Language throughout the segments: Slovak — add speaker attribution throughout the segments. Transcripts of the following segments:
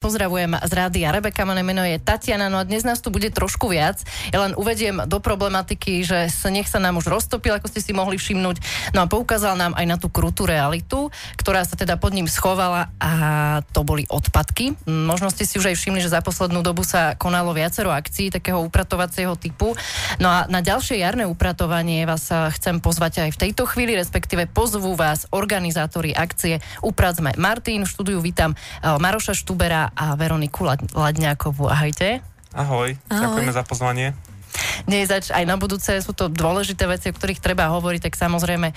Speaker 1: Pozdravujem z rády a Rebeka, moje meno je Tatiana, no a dnes nás tu bude trošku viac. Ja len uvediem do problematiky, že sa nech sa nám už roztopil, ako ste si mohli všimnúť, no a poukázal nám aj na tú krutú realitu, ktorá sa teda pod ním schovala a to boli odpadky. Možno ste si už aj všimli, že za poslednú dobu sa konalo viacero akcií takého upratovacieho typu. No a na ďalšie jarné upratovanie vás chcem pozvať aj v tejto chvíli, respektíve pozvú vás organizátori akcie Upracme Martin. Štúdiu vítam eh, Maroša Štubera a Veroniku Ladňákovú. Ahojte.
Speaker 2: Ahoj, Ahoj. ďakujeme za pozvanie.
Speaker 1: Nie zač, aj na budúce sú to dôležité veci, o ktorých treba hovoriť, tak samozrejme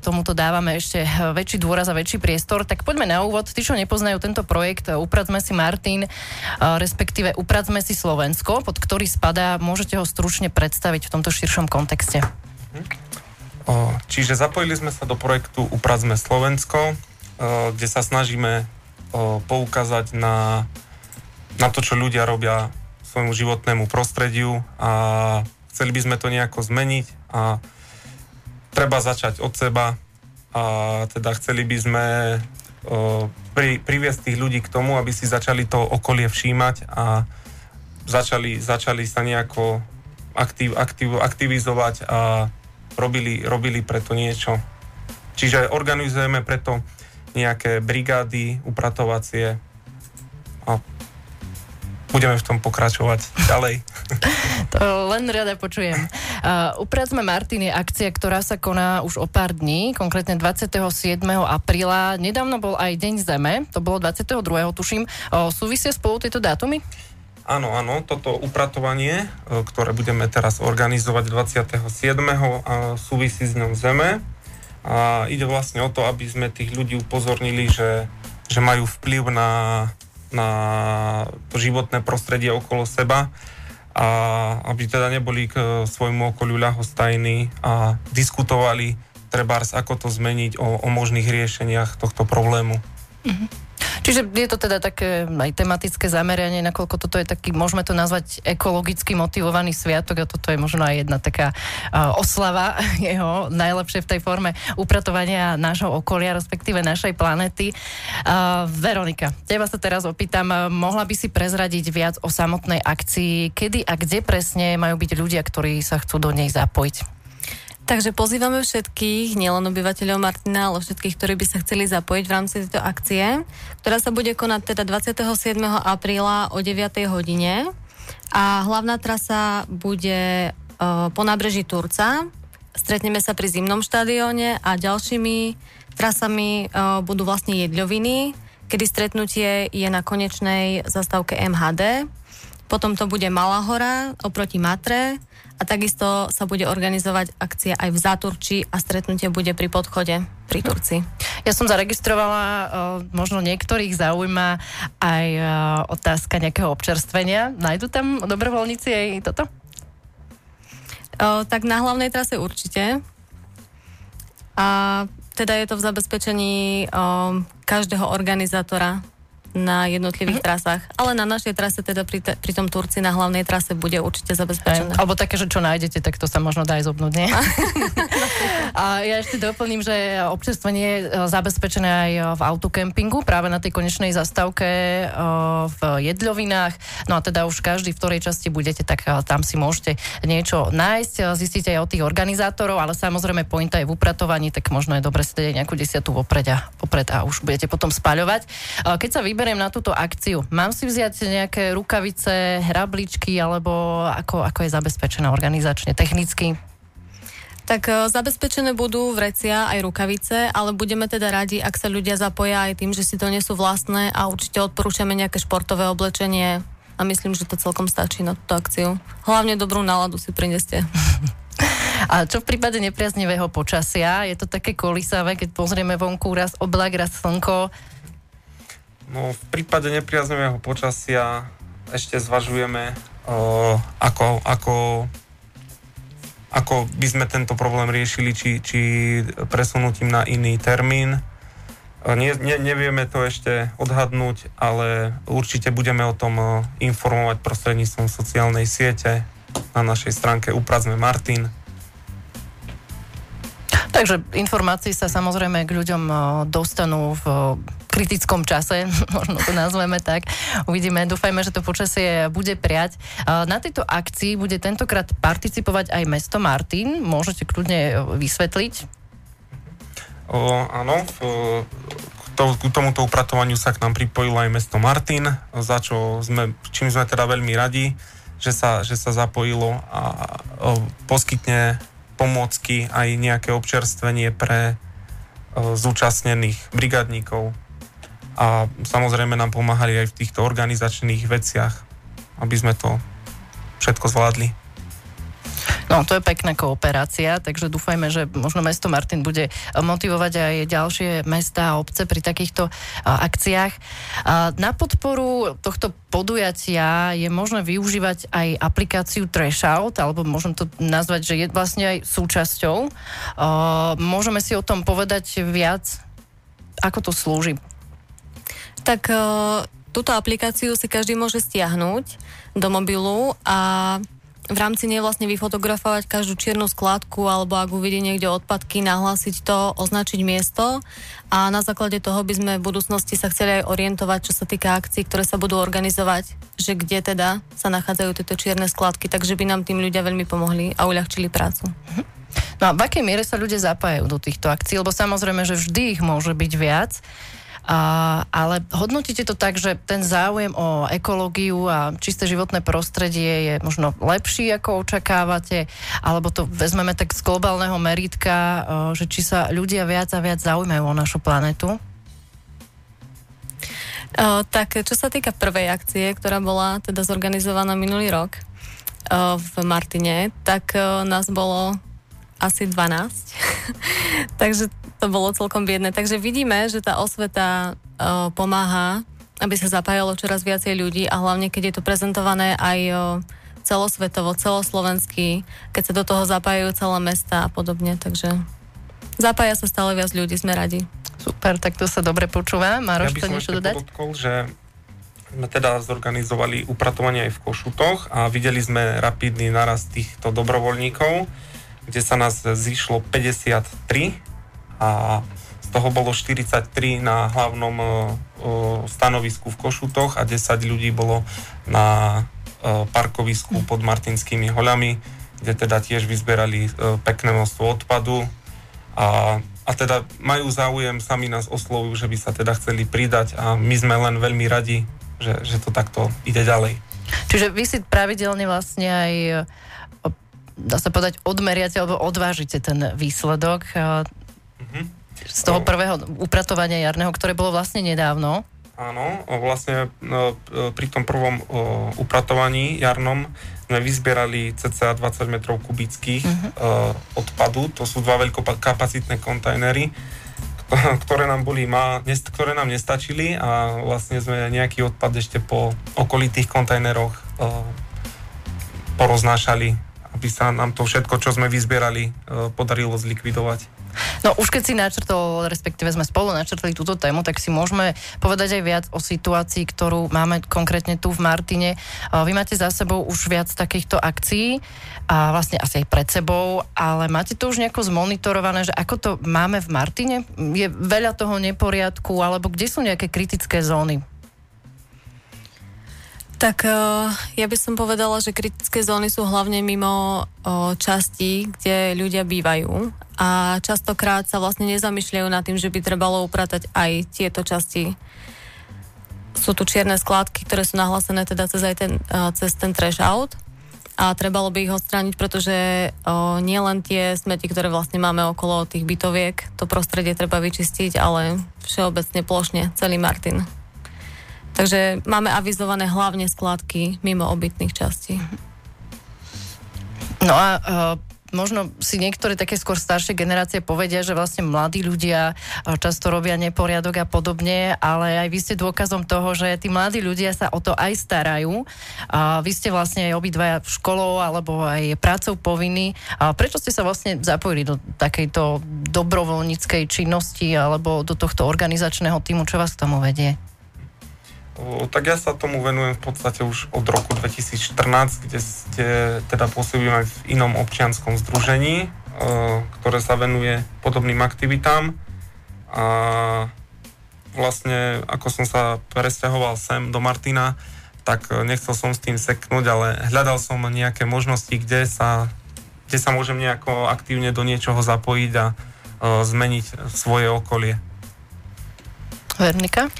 Speaker 1: tomuto dávame ešte väčší dôraz a väčší priestor. Tak poďme na úvod. Tí, čo nepoznajú tento projekt, Upracme si Martin, respektíve Upracme si Slovensko, pod ktorý spadá, môžete ho stručne predstaviť v tomto širšom kontexte. Mhm.
Speaker 2: Čiže zapojili sme sa do projektu Upracme Slovensko, kde sa snažíme poukázať na, na to, čo ľudia robia svojmu životnému prostrediu a chceli by sme to nejako zmeniť a treba začať od seba a teda chceli by sme pri, priviesť tých ľudí k tomu, aby si začali to okolie všímať a začali, začali sa nejako aktiv, aktiv, aktivizovať a robili, robili preto niečo. Čiže organizujeme preto nejaké brigády upratovacie a budeme v tom pokračovať ďalej.
Speaker 1: To len rada počujem. Uh, Upracme Martin je akcia, ktorá sa koná už o pár dní, konkrétne 27. apríla. Nedávno bol aj Deň Zeme, to bolo 22. tuším. Uh, súvisia spolu tieto dátumy?
Speaker 2: Áno, áno, toto upratovanie, ktoré budeme teraz organizovať 27. súvisí s ňou Zeme a ide vlastne o to, aby sme tých ľudí upozornili, že, že majú vplyv na, na to životné prostredie okolo seba a aby teda neboli k svojmu okoliu ľahostajní a diskutovali trebárs, ako to zmeniť o, o možných riešeniach tohto problému.
Speaker 1: Mm-hmm. Čiže je to teda také aj tematické zameranie, nakoľko toto je taký, môžeme to nazvať ekologicky motivovaný sviatok a toto je možno aj jedna taká uh, oslava jeho najlepšie v tej forme upratovania nášho okolia, respektíve našej planety. Uh, Veronika, teba sa teraz opýtam, mohla by si prezradiť viac o samotnej akcii, kedy a kde presne majú byť ľudia, ktorí sa chcú do nej zapojiť?
Speaker 3: Takže pozývame všetkých, nielen obyvateľov Martina, ale všetkých, ktorí by sa chceli zapojiť v rámci tejto akcie, ktorá sa bude konať teda 27. apríla o 9. hodine. A hlavná trasa bude uh, po nábreží Turca. Stretneme sa pri zimnom štadióne a ďalšími trasami uh, budú vlastne jedľoviny, kedy stretnutie je na konečnej zastávke MHD. Potom to bude Malá hora oproti Matre, a takisto sa bude organizovať akcia aj v Záturči a stretnutie bude pri podchode pri Turci.
Speaker 1: Ja som zaregistrovala, uh, možno niektorých zaujíma aj uh, otázka nejakého občerstvenia. Najdu tam dobrovoľníci aj toto?
Speaker 3: Uh, tak na hlavnej trase určite. A teda je to v zabezpečení um, každého organizátora na jednotlivých mm-hmm. trasách. Ale na našej trase, teda pri, te, pri tom Turci na hlavnej trase bude určite zabezpečené.
Speaker 1: Alebo také, že čo nájdete, tak to sa možno dá aj zobnúť, nie? A ja ešte doplním, že občerstvenie je zabezpečené aj v autokempingu, práve na tej konečnej zastávke v jedľovinách. No a teda už každý, v ktorej časti budete, tak tam si môžete niečo nájsť, zistíte aj od tých organizátorov, ale samozrejme pointa je v upratovaní, tak možno je dobre si nejakú desiatu vopred a, vopred a už budete potom spaľovať. Keď sa vyberiem na túto akciu, mám si vziať nejaké rukavice, hrabličky, alebo ako, ako je zabezpečená organizačne, technicky?
Speaker 3: Tak e, zabezpečené budú vrecia aj rukavice, ale budeme teda radi, ak sa ľudia zapoja aj tým, že si to nesú vlastné a určite odporúčame nejaké športové oblečenie a myslím, že to celkom stačí na túto akciu. Hlavne dobrú náladu si prineste.
Speaker 1: A čo v prípade nepriaznivého počasia? Je to také kolisavé, keď pozrieme vonku raz oblak, raz slnko.
Speaker 2: No, v prípade nepriaznivého počasia ešte zvažujeme, o, ako, ako ako by sme tento problém riešili, či, či presunutím na iný termín. Nie, ne, nevieme to ešte odhadnúť, ale určite budeme o tom informovať prostredníctvom sociálnej siete na našej stránke Uprazme Martin.
Speaker 1: Takže informácií sa samozrejme k ľuďom dostanú v kritickom čase, možno to nazveme tak. Uvidíme, dúfajme, že to počasie bude priať. Na tejto akcii bude tentokrát participovať aj mesto Martin. Môžete kľudne vysvetliť?
Speaker 2: O, áno, k, to, k tomuto upratovaniu sa k nám pripojilo aj mesto Martin, za čo sme, čím sme teda veľmi radi, že sa, že sa zapojilo a poskytne pomôcky aj nejaké občerstvenie pre o, zúčastnených brigadníkov a samozrejme nám pomáhali aj v týchto organizačných veciach, aby sme to všetko zvládli.
Speaker 1: No, to je pekná kooperácia, takže dúfajme, že možno mesto Martin bude motivovať aj ďalšie mesta a obce pri takýchto akciách. Na podporu tohto podujatia je možné využívať aj aplikáciu Trashout, alebo môžem to nazvať, že je vlastne aj súčasťou. Môžeme si o tom povedať viac, ako to slúži?
Speaker 3: Tak túto aplikáciu si každý môže stiahnuť do mobilu a v rámci nej vlastne vyfotografovať každú čiernu skladku alebo ak uvidí niekde odpadky, nahlásiť to, označiť miesto a na základe toho by sme v budúcnosti sa chceli aj orientovať, čo sa týka akcií, ktoré sa budú organizovať, že kde teda sa nachádzajú tieto čierne skladky, takže by nám tým ľudia veľmi pomohli a uľahčili prácu.
Speaker 1: No a v akej miere sa ľudia zapájajú do týchto akcií? Lebo samozrejme, že vždy ich môže byť viac. A, ale hodnotíte to tak, že ten záujem o ekológiu a čisté životné prostredie je možno lepší, ako očakávate, alebo to vezmeme tak z globálneho meritka, že či sa ľudia viac a viac zaujímajú o našu planetu?
Speaker 3: Uh, tak čo sa týka prvej akcie, ktorá bola teda zorganizovaná minulý rok uh, v Martine, tak uh, nás bolo asi 12. Takže to bolo celkom biedne. Takže vidíme, že tá osveta uh, pomáha, aby sa zapájalo čoraz viacej ľudí a hlavne, keď je to prezentované aj uh, celosvetovo, celoslovensky, keď sa do toho zapájajú celé mesta a podobne. Takže zapája sa stále viac ľudí, sme radi.
Speaker 1: Super, tak to sa dobre počúva. Maroš,
Speaker 2: ja
Speaker 1: niečo dodať?
Speaker 2: Podotkol, že sme teda zorganizovali upratovanie aj v Košutoch a videli sme rapidný narast týchto dobrovoľníkov, kde sa nás zišlo 53 a z toho bolo 43 na hlavnom uh, stanovisku v Košutoch a 10 ľudí bolo na uh, parkovisku pod Martinskými hoľami, kde teda tiež vyzberali pekné množstvo odpadu a, a teda majú záujem, sami nás oslovujú, že by sa teda chceli pridať a my sme len veľmi radi, že, že to takto ide ďalej.
Speaker 1: Čiže vy si pravidelne vlastne aj dá sa povedať, odmeriate alebo odvážite ten výsledok. Z toho prvého upratovania jarného, ktoré bolo vlastne nedávno.
Speaker 2: Áno, vlastne no, e, pri tom prvom upratovaní jarnom sme vyzbierali cca 20 metrov kubických uh-huh. odpadu. To sú dva veľkokapacitné kontajnery, ktoré nám boli ktoré nám nestačili a vlastne sme nejaký odpad ešte po okolitých kontajneroch uh, poroznášali, aby sa nám to všetko, čo sme vyzbierali, podarilo zlikvidovať.
Speaker 1: No už keď si načrtol, respektíve sme spolu načrtli túto tému, tak si môžeme povedať aj viac o situácii, ktorú máme konkrétne tu v Martine. Vy máte za sebou už viac takýchto akcií a vlastne asi aj pred sebou, ale máte to už nejako zmonitorované, že ako to máme v Martine? Je veľa toho neporiadku, alebo kde sú nejaké kritické zóny?
Speaker 3: Tak eh, ja by som povedala, že kritické zóny sú hlavne mimo častí, kde ľudia bývajú a častokrát sa vlastne nezamýšľajú nad tým, že by trebalo upratať aj tieto časti. Sú tu čierne skládky, ktoré sú nahlásené teda cez, aj ten, eh, cez ten trash out a trebalo by ich odstrániť, pretože o, nie len tie smeti, ktoré vlastne máme okolo tých bytoviek, to prostredie treba vyčistiť, ale všeobecne plošne celý Martin. Takže máme avizované hlavne skladky mimo obytných častí.
Speaker 1: No a uh, možno si niektoré také skôr staršie generácie povedia, že vlastne mladí ľudia často robia neporiadok a podobne, ale aj vy ste dôkazom toho, že tí mladí ľudia sa o to aj starajú. A vy ste vlastne aj obidvaja školou alebo aj prácou povinní. A prečo ste sa vlastne zapojili do takejto dobrovoľníckej činnosti alebo do tohto organizačného týmu? Čo vás k tomu vedie?
Speaker 2: Tak ja sa tomu venujem v podstate už od roku 2014, kde, ste teda pôsobím aj v inom občianskom združení, ktoré sa venuje podobným aktivitám. A vlastne ako som sa presťahoval sem do Martina, tak e, nechcel som s tým seknúť, ale hľadal som nejaké možnosti, kde sa, kde sa môžem nejako aktívne do niečoho zapojiť a uh, zmeniť svoje okolie.
Speaker 1: Vernika?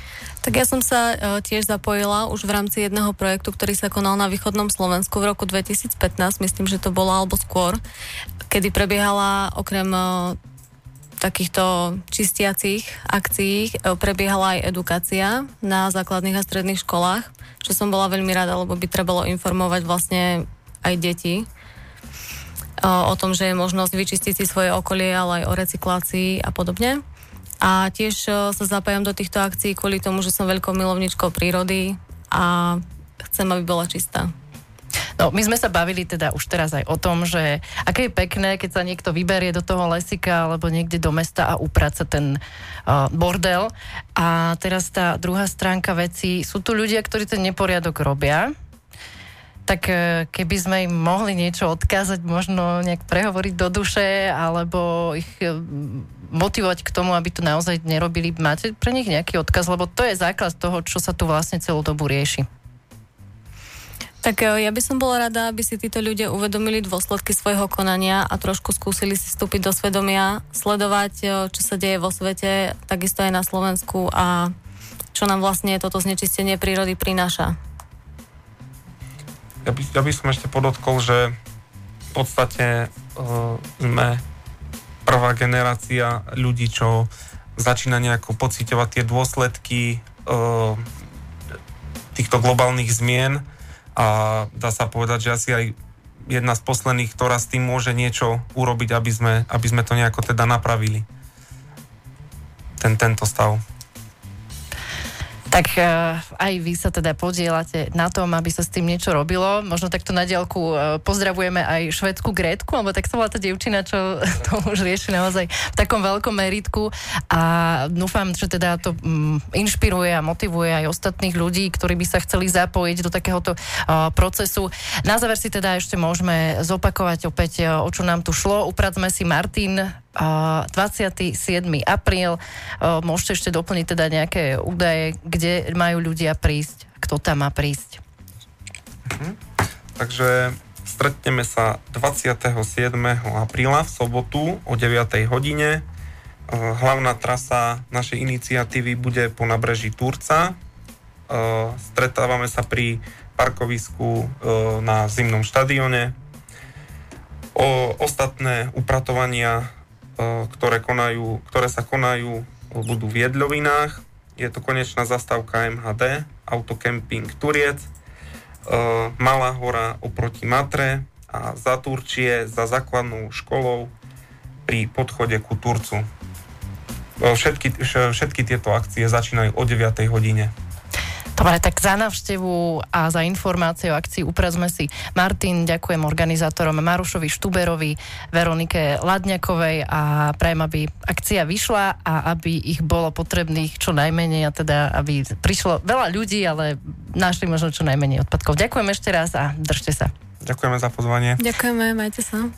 Speaker 3: Tak ja som sa uh, tiež zapojila už v rámci jedného projektu, ktorý sa konal na východnom Slovensku v roku 2015, myslím, že to bolo alebo skôr, kedy prebiehala okrem uh, takýchto čistiacich akcií uh, prebiehala aj edukácia na základných a stredných školách, čo som bola veľmi rada, lebo by trebalo informovať vlastne aj deti o tom, že je možnosť vyčistiť si svoje okolie, ale aj o recyklácii a podobne. A tiež e, sa zapájam do týchto akcií kvôli tomu, že som veľkou milovničkou prírody a chcem, aby bola čistá.
Speaker 1: No, my sme sa bavili teda už teraz aj o tom, že aké je pekné, keď sa niekto vyberie do toho lesika alebo niekde do mesta a upraca ten uh, bordel. A teraz tá druhá stránka veci, sú tu ľudia, ktorí ten neporiadok robia, tak e, keby sme im mohli niečo odkázať, možno nejak prehovoriť do duše, alebo ich e, motivovať k tomu, aby to naozaj nerobili, máte pre nich nejaký odkaz, lebo to je základ toho, čo sa tu vlastne celú dobu rieši.
Speaker 3: Tak e, ja by som bola rada, aby si títo ľudia uvedomili dôsledky svojho konania a trošku skúsili si vstúpiť do svedomia, sledovať, čo sa deje vo svete, takisto aj na Slovensku a čo nám vlastne toto znečistenie prírody prináša
Speaker 2: ja by, ja by som ešte podotkol, že v podstate uh, sme prvá generácia ľudí, čo začína nejako pocitovať tie dôsledky uh, týchto globálnych zmien a dá sa povedať, že asi aj jedna z posledných, ktorá s tým môže niečo urobiť, aby sme, aby sme to nejako teda napravili. Ten, tento stav.
Speaker 1: Tak uh, aj vy sa teda podielate na tom, aby sa s tým niečo robilo. Možno takto na diálku uh, pozdravujeme aj švedskú Grétku, alebo tak sa volá tá dievčina, čo to už rieši naozaj v takom veľkom meritku. A dúfam, že teda to um, inšpiruje a motivuje aj ostatných ľudí, ktorí by sa chceli zapojiť do takéhoto uh, procesu. Na záver si teda ešte môžeme zopakovať opäť, o čo nám tu šlo. Upracme si Martin 27. apríl. Môžete ešte doplniť teda nejaké údaje, kde majú ľudia prísť, kto tam má prísť.
Speaker 2: Mhm. Takže stretneme sa 27. apríla v sobotu o 9. hodine. Hlavná trasa našej iniciatívy bude po nabreží Turca. Stretávame sa pri parkovisku na zimnom štadióne. O ostatné upratovania ktoré, konajú, ktoré sa konajú, budú v Jedľovinách. Je to konečná zastávka MHD, autokemping Turiec, Malá hora oproti Matre a za Turčie, za základnou školou pri podchode ku Turcu. Všetky, všetky tieto akcie začínajú o 9. hodine.
Speaker 1: Dobre, tak za návštevu a za informácie o akcii uprazme si Martin, ďakujem organizátorom Marušovi Štuberovi, Veronike Ladňakovej a prajem, aby akcia vyšla a aby ich bolo potrebných čo najmenej a teda, aby prišlo veľa ľudí, ale našli možno čo najmenej odpadkov. Ďakujem ešte raz a držte sa.
Speaker 2: Ďakujeme za pozvanie.
Speaker 3: Ďakujeme, majte sa.